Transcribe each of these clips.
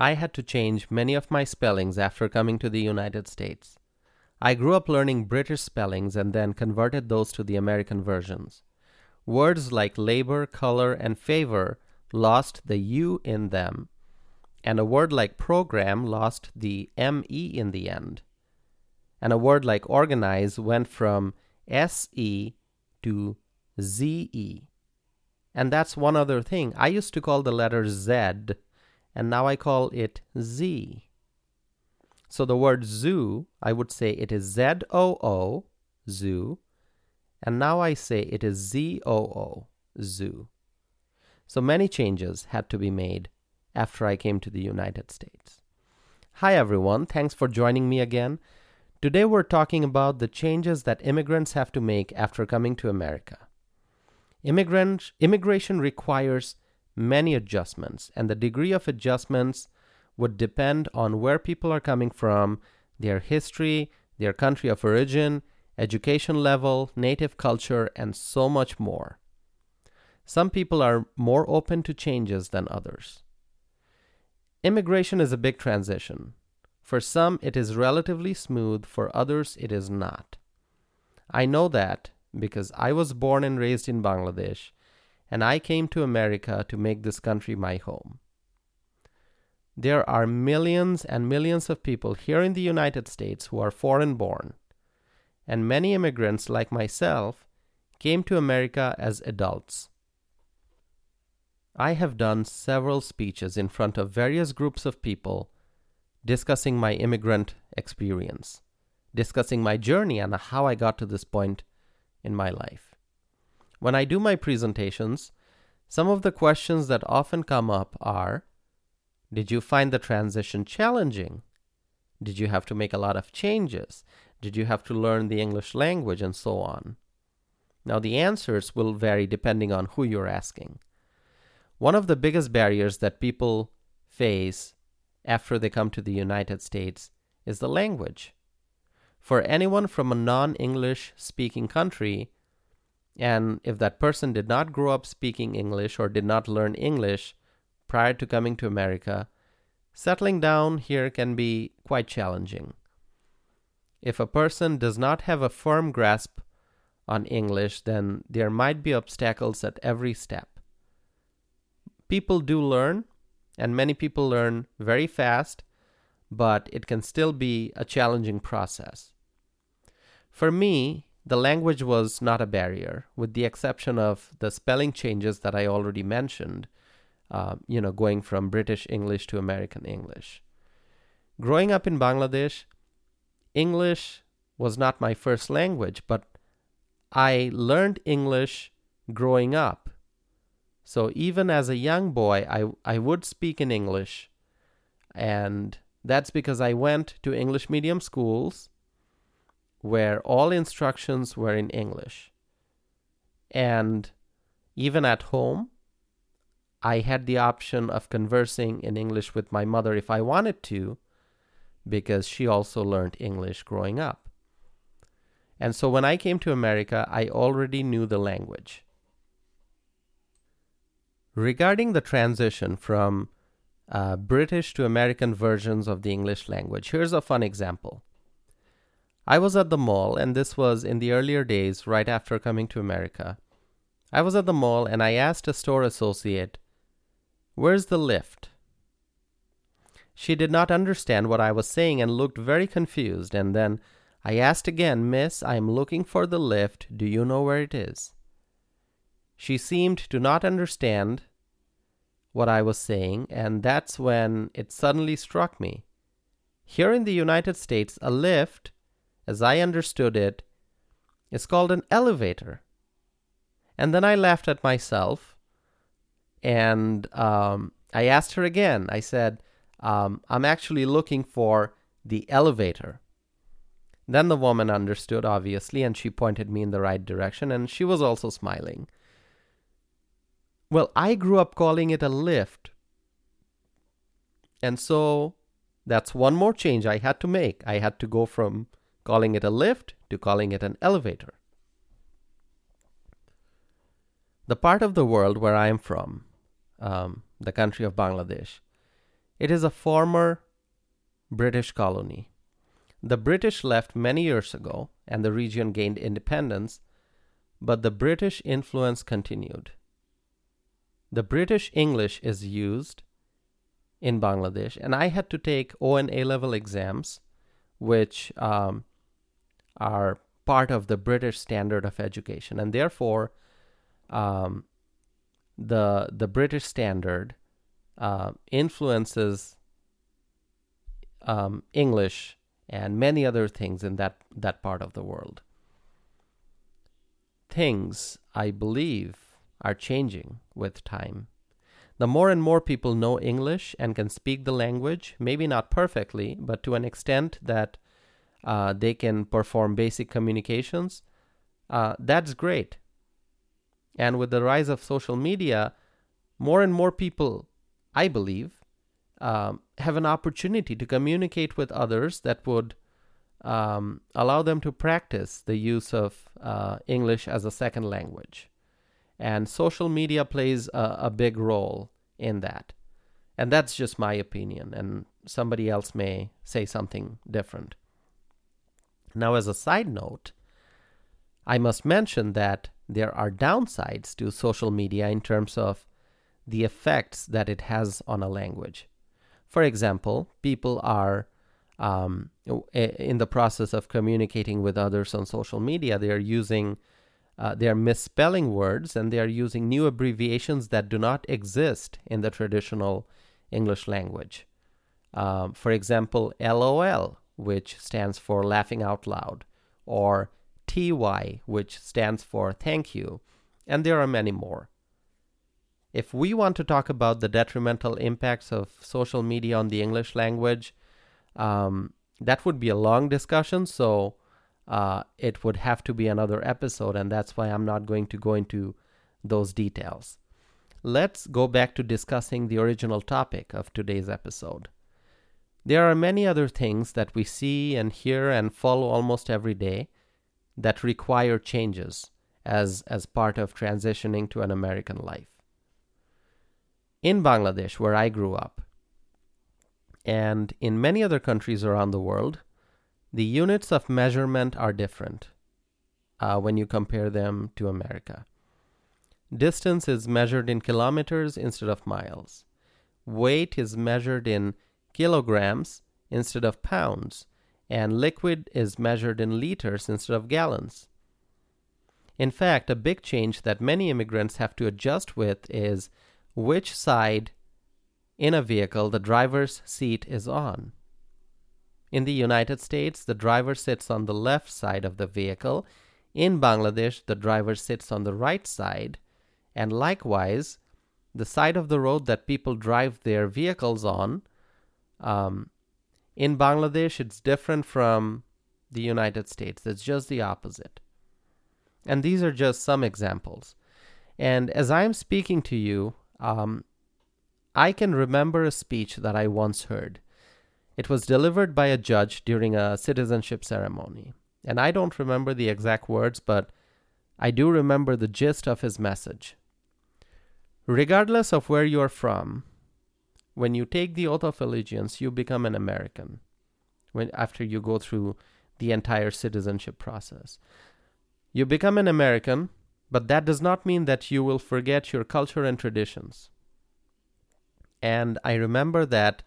I had to change many of my spellings after coming to the United States. I grew up learning British spellings and then converted those to the American versions. Words like labor, color, and favor lost the U in them, and a word like program lost the ME in the end. And a word like organize went from SE to ZE. And that's one other thing. I used to call the letter Z, and now I call it Z. So the word zoo, I would say it is Z O O, zoo, and now I say it is Z O O, zoo. So many changes had to be made after I came to the United States. Hi everyone, thanks for joining me again. Today we're talking about the changes that immigrants have to make after coming to America. Immigrant, immigration requires many adjustments, and the degree of adjustments would depend on where people are coming from, their history, their country of origin, education level, native culture, and so much more. Some people are more open to changes than others. Immigration is a big transition. For some, it is relatively smooth, for others, it is not. I know that because I was born and raised in Bangladesh, and I came to America to make this country my home. There are millions and millions of people here in the United States who are foreign born, and many immigrants like myself came to America as adults. I have done several speeches in front of various groups of people discussing my immigrant experience, discussing my journey and how I got to this point in my life. When I do my presentations, some of the questions that often come up are Did you find the transition challenging? Did you have to make a lot of changes? Did you have to learn the English language and so on? Now, the answers will vary depending on who you're asking. One of the biggest barriers that people face after they come to the United States is the language. For anyone from a non English speaking country, and if that person did not grow up speaking English or did not learn English prior to coming to America, settling down here can be quite challenging. If a person does not have a firm grasp on English, then there might be obstacles at every step. People do learn, and many people learn very fast, but it can still be a challenging process. For me, the language was not a barrier, with the exception of the spelling changes that I already mentioned, uh, you know, going from British English to American English. Growing up in Bangladesh, English was not my first language, but I learned English growing up. So even as a young boy, I, I would speak in English. And that's because I went to English medium schools where all instructions were in English. And even at home, I had the option of conversing in English with my mother if I wanted to, because she also learned English growing up. And so when I came to America, I already knew the language. Regarding the transition from uh, British to American versions of the English language, here's a fun example. I was at the mall, and this was in the earlier days, right after coming to America. I was at the mall and I asked a store associate, Where's the lift? She did not understand what I was saying and looked very confused, and then I asked again, Miss, I am looking for the lift. Do you know where it is? She seemed to not understand what I was saying, and that's when it suddenly struck me. Here in the United States, a lift as I understood it, is called an elevator. And then I laughed at myself and um, I asked her again. I said, um, I'm actually looking for the elevator. Then the woman understood, obviously, and she pointed me in the right direction, and she was also smiling. Well, I grew up calling it a lift. And so that's one more change I had to make. I had to go from calling it a lift to calling it an elevator. The part of the world where I am from, um, the country of Bangladesh, It is a former British colony. The British left many years ago and the region gained independence, but the British influence continued. The British English is used in Bangladesh, and I had to take O and A level exams, which um, are part of the British standard of education, and therefore, um, the the British standard uh, influences um, English and many other things in that that part of the world. Things I believe are changing with time. The more and more people know English and can speak the language, maybe not perfectly, but to an extent that uh, they can perform basic communications, uh, that's great. And with the rise of social media, more and more people, I believe, um, have an opportunity to communicate with others that would um, allow them to practice the use of uh, English as a second language. And social media plays a, a big role in that. And that's just my opinion, and somebody else may say something different. Now, as a side note, I must mention that there are downsides to social media in terms of the effects that it has on a language. For example, people are um, in the process of communicating with others on social media, they are using, uh, they are misspelling words and they are using new abbreviations that do not exist in the traditional English language. Um, for example, LOL, which stands for laughing out loud, or TY, which stands for thank you, and there are many more. If we want to talk about the detrimental impacts of social media on the English language, um, that would be a long discussion. So uh, it would have to be another episode, and that's why I'm not going to go into those details. Let's go back to discussing the original topic of today's episode. There are many other things that we see and hear and follow almost every day that require changes as, as part of transitioning to an American life in Bangladesh, where I grew up, and in many other countries around the world, the units of measurement are different uh, when you compare them to America. Distance is measured in kilometers instead of miles. Weight is measured in kilograms instead of pounds, and liquid is measured in liters instead of gallons. In fact, a big change that many immigrants have to adjust with is which side in a vehicle the driver's seat is on. In the United States, the driver sits on the left side of the vehicle. In Bangladesh, the driver sits on the right side. And likewise, the side of the road that people drive their vehicles on, um, in Bangladesh, it's different from the United States. It's just the opposite. And these are just some examples. And as I'm speaking to you, um, I can remember a speech that I once heard. It was delivered by a judge during a citizenship ceremony. And I don't remember the exact words, but I do remember the gist of his message. Regardless of where you are from, when you take the oath of allegiance, you become an American when, after you go through the entire citizenship process. You become an American but that does not mean that you will forget your culture and traditions. And I remember that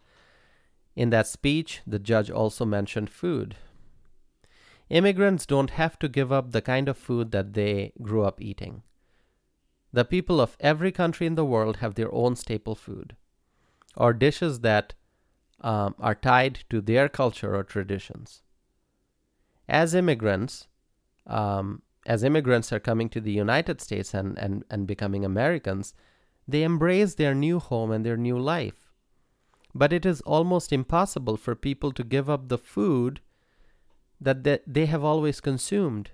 in that speech, the judge also mentioned food. Immigrants don't have to give up the kind of food that they grew up eating. The people of every country in the world have their own staple food, or dishes that um, are tied to their culture or traditions. As immigrants, um, as immigrants are coming to the United States and, and, and becoming Americans, they embrace their new home and their new life. But it is almost impossible for people to give up the food that they, they have always consumed.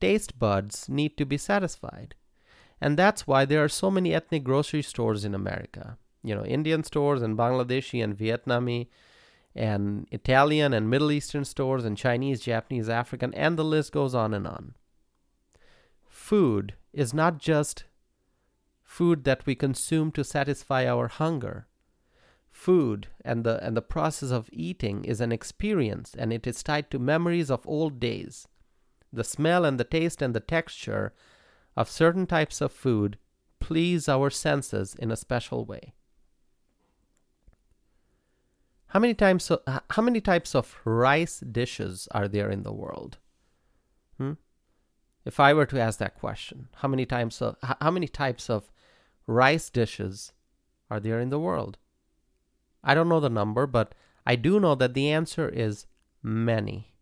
Taste buds need to be satisfied. And that's why there are so many ethnic grocery stores in America. You know, Indian stores and Bangladeshi and Vietnamese and Italian and Middle Eastern stores and Chinese, Japanese, African, and the list goes on and on food is not just food that we consume to satisfy our hunger. food and the and the process of eating is an experience and it is tied to memories of old days. The smell and the taste and the texture of certain types of food please our senses in a special way. How many times so, how many types of rice dishes are there in the world? Hmm? If I were to ask that question, how many times of, how many types of rice dishes are there in the world? I don't know the number, but I do know that the answer is many.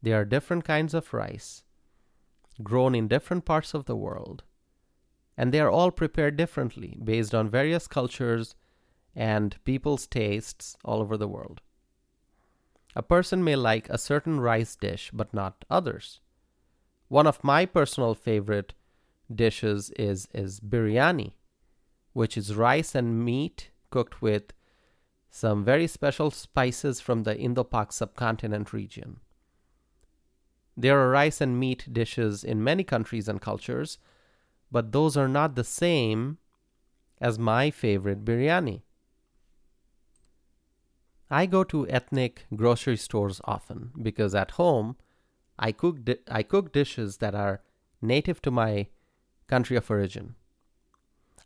There are different kinds of rice grown in different parts of the world, and they are all prepared differently based on various cultures and people's tastes all over the world. A person may like a certain rice dish but not others. One of my personal favorite dishes is, is biryani, which is rice and meat cooked with some very special spices from the Indo Pak subcontinent region. There are rice and meat dishes in many countries and cultures, but those are not the same as my favorite biryani. I go to ethnic grocery stores often because at home I cook di- I cook dishes that are native to my country of origin.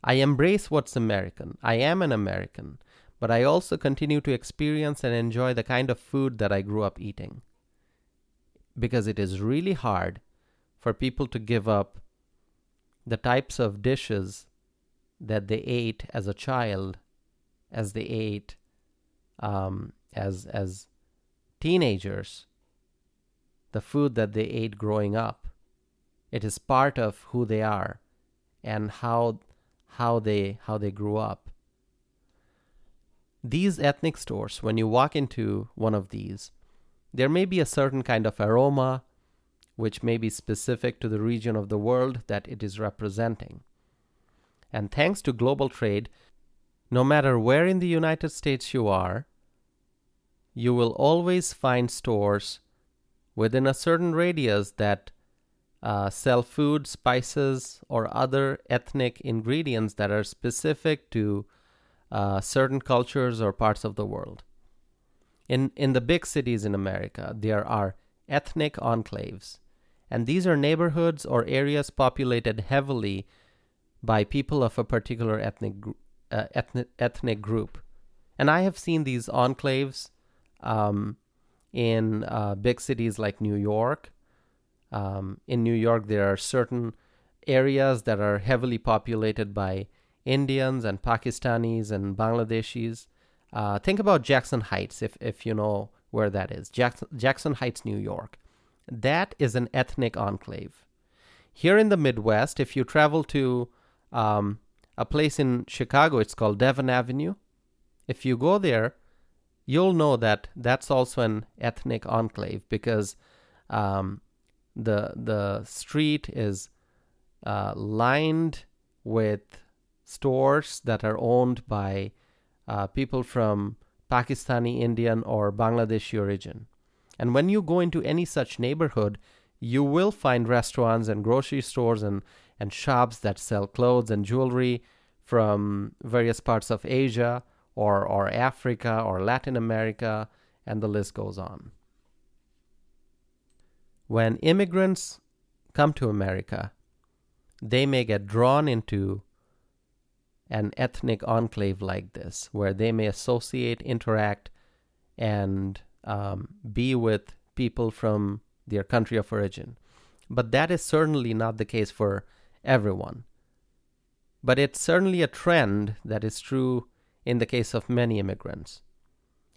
I embrace what's American. I am an American, but I also continue to experience and enjoy the kind of food that I grew up eating. Because it is really hard for people to give up the types of dishes that they ate as a child, as they ate um, as as teenagers, the food that they ate growing up. It is part of who they are and how how they how they grew up. These ethnic stores, when you walk into one of these, there may be a certain kind of aroma which may be specific to the region of the world that it is representing. And thanks to global trade, no matter where in the United States you are, you will always find stores within a certain radius that uh, sell food, spices, or other ethnic ingredients that are specific to uh, certain cultures or parts of the world. In, in the big cities in America, there are ethnic enclaves, and these are neighborhoods or areas populated heavily by people of a particular ethnic, uh, ethnic, ethnic group. And I have seen these enclaves um, in uh, big cities like New York. Um, in New York, there are certain areas that are heavily populated by Indians and Pakistanis and Bangladeshis. Uh, think about Jackson Heights, if, if you know where that is. Jackson, Jackson Heights, New York. That is an ethnic enclave. Here in the Midwest, if you travel to um, a place in Chicago, it's called Devon Avenue. If you go there, you'll know that that's also an ethnic enclave because um, the the street is uh, lined with stores that are owned by uh, people from Pakistani, Indian, or Bangladeshi origin. And when you go into any such neighborhood, you will find restaurants and grocery stores and, and shops that sell clothes and jewelry from various parts of Asia or, or Africa or Latin America, and the list goes on. When immigrants come to America, they may get drawn into an ethnic enclave like this, where they may associate, interact, and um, be with people from their country of origin. But that is certainly not the case for everyone. But it's certainly a trend that is true in the case of many immigrants.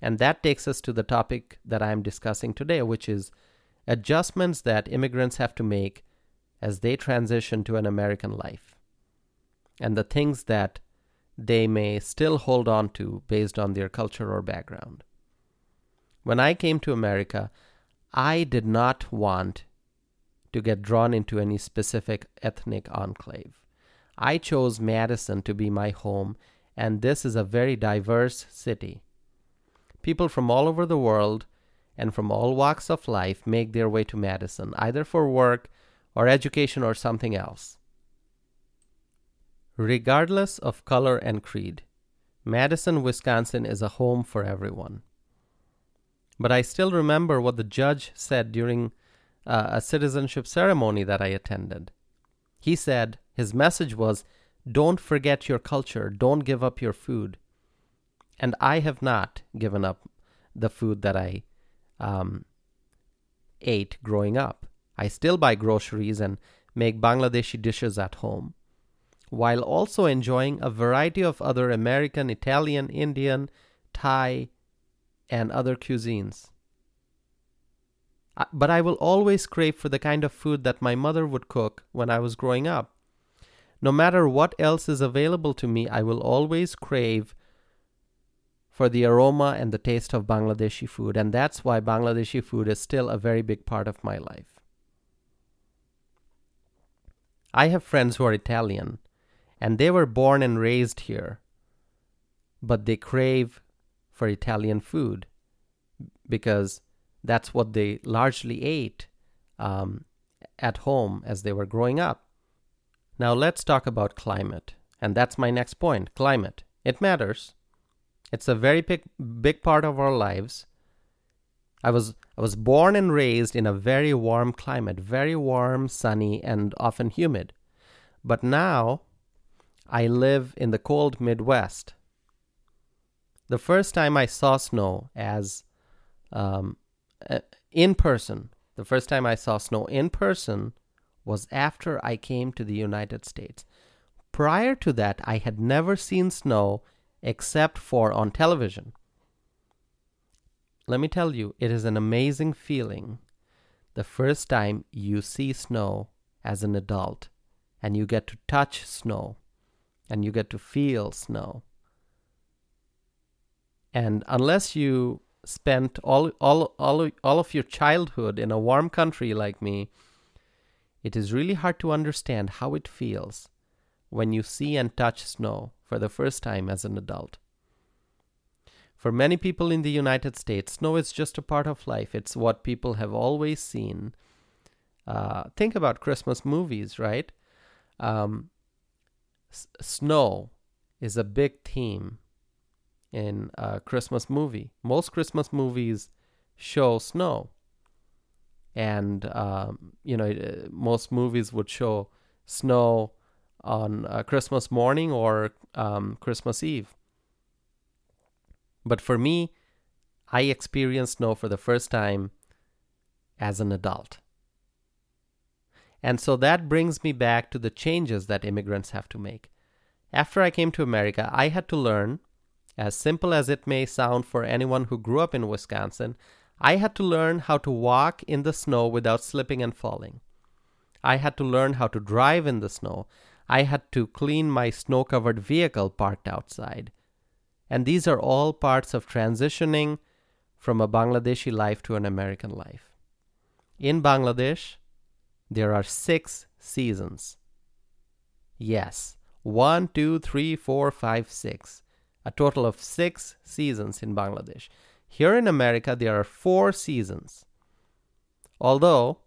And that takes us to the topic that I am discussing today, which is adjustments that immigrants have to make as they transition to an American life, and the things that they may still hold on to based on their culture or background. When I came to America, I did not want to get drawn into any specific ethnic enclave. I chose Madison to be my home and this is a very diverse city. People from all over the world and from all walks of life make their way to Madison, either for work or education or something else. Regardless of color and creed, Madison, Wisconsin is a home for everyone. But I still remember what the judge said during uh, a citizenship ceremony that I attended. He said his message was don't forget your culture, don't give up your food. And I have not given up the food that I um, ate growing up. I still buy groceries and make Bangladeshi dishes at home, while also enjoying a variety of other American, Italian, Indian, Thai, and other cuisines. But I will always crave for the kind of food that my mother would cook when I was growing up. No matter what else is available to me, I will always crave for the aroma and the taste of Bangladeshi food, and that's why Bangladeshi food is still a very big part of my life. I have friends who are Italian, and they were born and raised here, but they crave for Italian food because that's what they largely ate um, at home as they were growing up. Now let's talk about climate, and that's my next point climate. It matters. It's a very big, big part of our lives. I was I was born and raised in a very warm climate, very warm, sunny, and often humid. But now I live in the cold Midwest. The first time I saw snow as um, in person, the first time I saw snow in person was after I came to the United States. Prior to that, I had never seen snow except for on television. Let me tell you, it is an amazing feeling the first time you see snow as an adult and you get to touch snow and you get to feel snow. And unless you spent all, all, all, all of your childhood in a warm country like me, it is really hard to understand how it feels when you see and touch snow for the first time as an adult. For many people in the United States, snow is just a part of life. It's what people have always seen. Uh, think about Christmas movies, right? Um, s- snow is a big theme in a Christmas movie. Most Christmas movies show snow. And, um, you know, uh, most movies would show snow on uh, Christmas morning or um, Christmas Eve. But for me, I experienced snow for the first time as an adult. And so that brings me back to the changes that immigrants have to make. After I came to America, I had to learn, as simple as it may sound for anyone who grew up in Wisconsin, I had to learn how to walk in the snow without slipping and falling. I had to learn how to drive in the snow. I had to clean my snow covered vehicle parked outside. And these are all parts of transitioning from a Bangladeshi life to an American life. In Bangladesh, there are six seasons. Yes, one, two, three, four, five, six. A total of six seasons in Bangladesh. Here in America, there are four seasons. Although,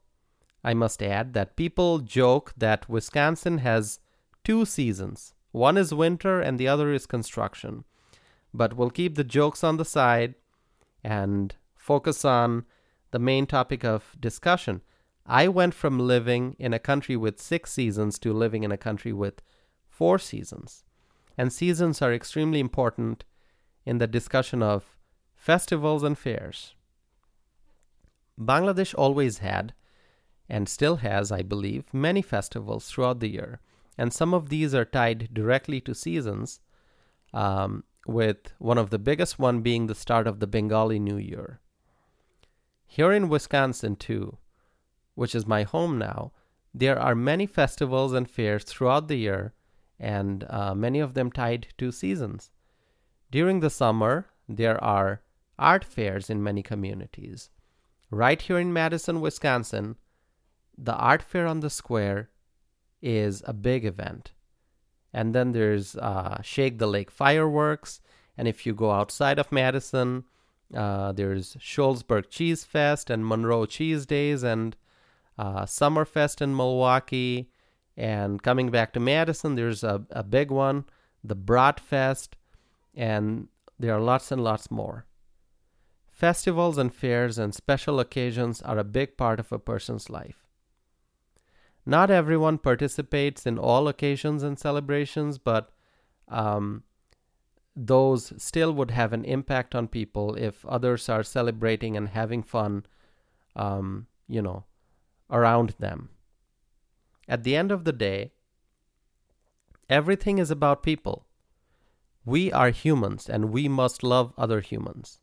I must add that people joke that Wisconsin has two seasons. One is winter and the other is construction. But we'll keep the jokes on the side and focus on the main topic of discussion. I went from living in a country with six seasons to living in a country with four seasons. And seasons are extremely important in the discussion of festivals and fairs. Bangladesh always had, and still has, I believe, many festivals throughout the year and some of these are tied directly to seasons, um, with one of the biggest one being the start of the Bengali New Year. Here in Wisconsin, too, which is my home now, there are many festivals and fairs throughout the year, and uh, many of them tied to seasons. During the summer, there are art fairs in many communities. Right here in Madison, Wisconsin, the art fair on the square is a big event. And then there's uh, Shake the Lake fireworks. And if you go outside of Madison, uh, there's Shullsburg Cheese Fest and Monroe Cheese Days and uh, Summerfest in Milwaukee. And coming back to Madison, there's a, a big one, the Bratfest. and there are lots and lots more. Festivals and fairs and special occasions are a big part of a person's life. Not everyone participates in all occasions and celebrations, but um, those still would have an impact on people if others are celebrating and having fun, um, you know, around them. At the end of the day, everything is about people. We are humans and we must love other humans.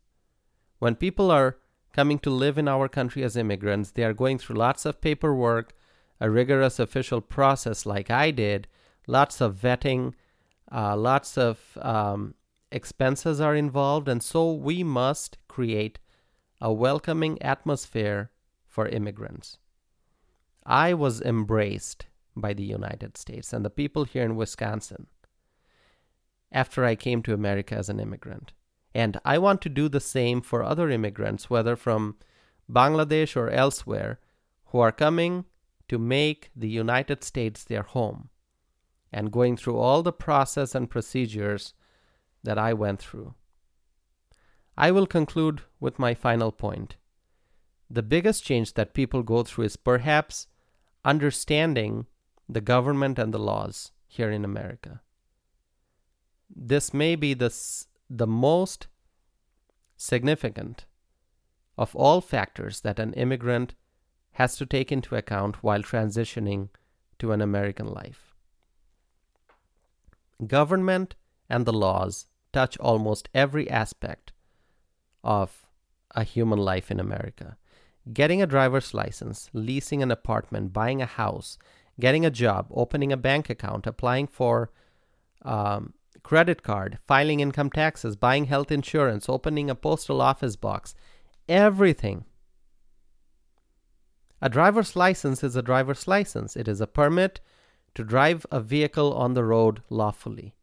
When people are coming to live in our country as immigrants, they are going through lots of paperwork, a rigorous official process like I did, lots of vetting, uh, lots of um, expenses are involved, and so we must create a welcoming atmosphere for immigrants. I was embraced by the United States and the people here in Wisconsin after I came to America as an immigrant. And I want to do the same for other immigrants, whether from Bangladesh or elsewhere, who are coming to make the United States their home and going through all the process and procedures that I went through. I will conclude with my final point. The biggest change that people go through is perhaps understanding the government and the laws here in America. This may be the, the most significant of all factors that an immigrant has to take into account while transitioning to an American life. Government and the laws touch almost every aspect of a human life in America. Getting a driver's license, leasing an apartment, buying a house, getting a job, opening a bank account, applying for um, credit card, filing income taxes, buying health insurance, opening a postal office box, everything. A driver's license is a driver's license. It is a permit to drive a vehicle on the road lawfully.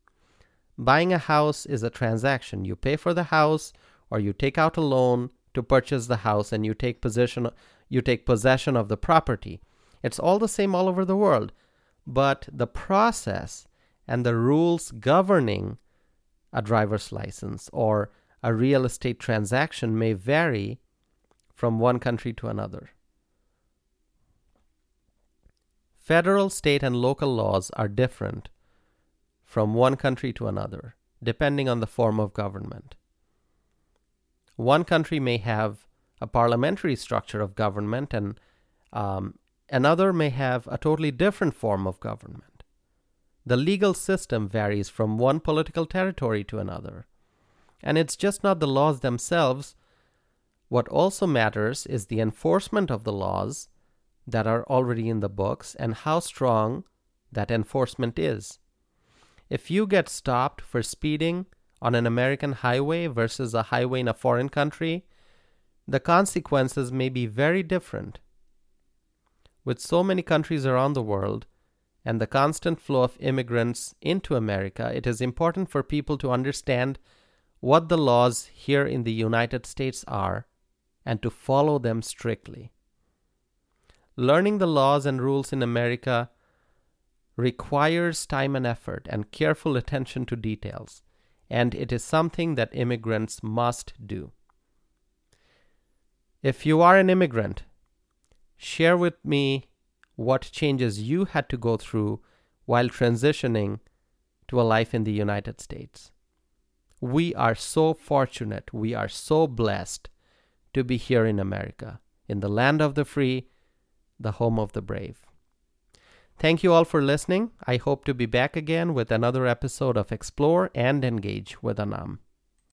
Buying a house is a transaction. You pay for the house or you take out a loan to purchase the house and you take possession you take possession of the property. It's all the same all over the world, but the process and the rules governing a driver's license or a real estate transaction may vary from one country to another. Federal, state, and local laws are different from one country to another, depending on the form of government. One country may have a parliamentary structure of government, and um, another may have a totally different form of government. The legal system varies from one political territory to another. And it's just not the laws themselves. What also matters is the enforcement of the laws that are already in the books and how strong that enforcement is. If you get stopped for speeding on an American highway versus a highway in a foreign country, the consequences may be very different. With so many countries around the world and the constant flow of immigrants into America, it is important for people to understand what the laws here in the United States are and to follow them strictly. Learning the laws and rules in America requires time and effort and careful attention to details, and it is something that immigrants must do. If you are an immigrant, share with me what changes you had to go through while transitioning to a life in the United States. We are so fortunate, we are so blessed to be here in America, in the land of the free, the home of the brave. Thank you all for listening. I hope to be back again with another episode of Explore and Engage with Anam.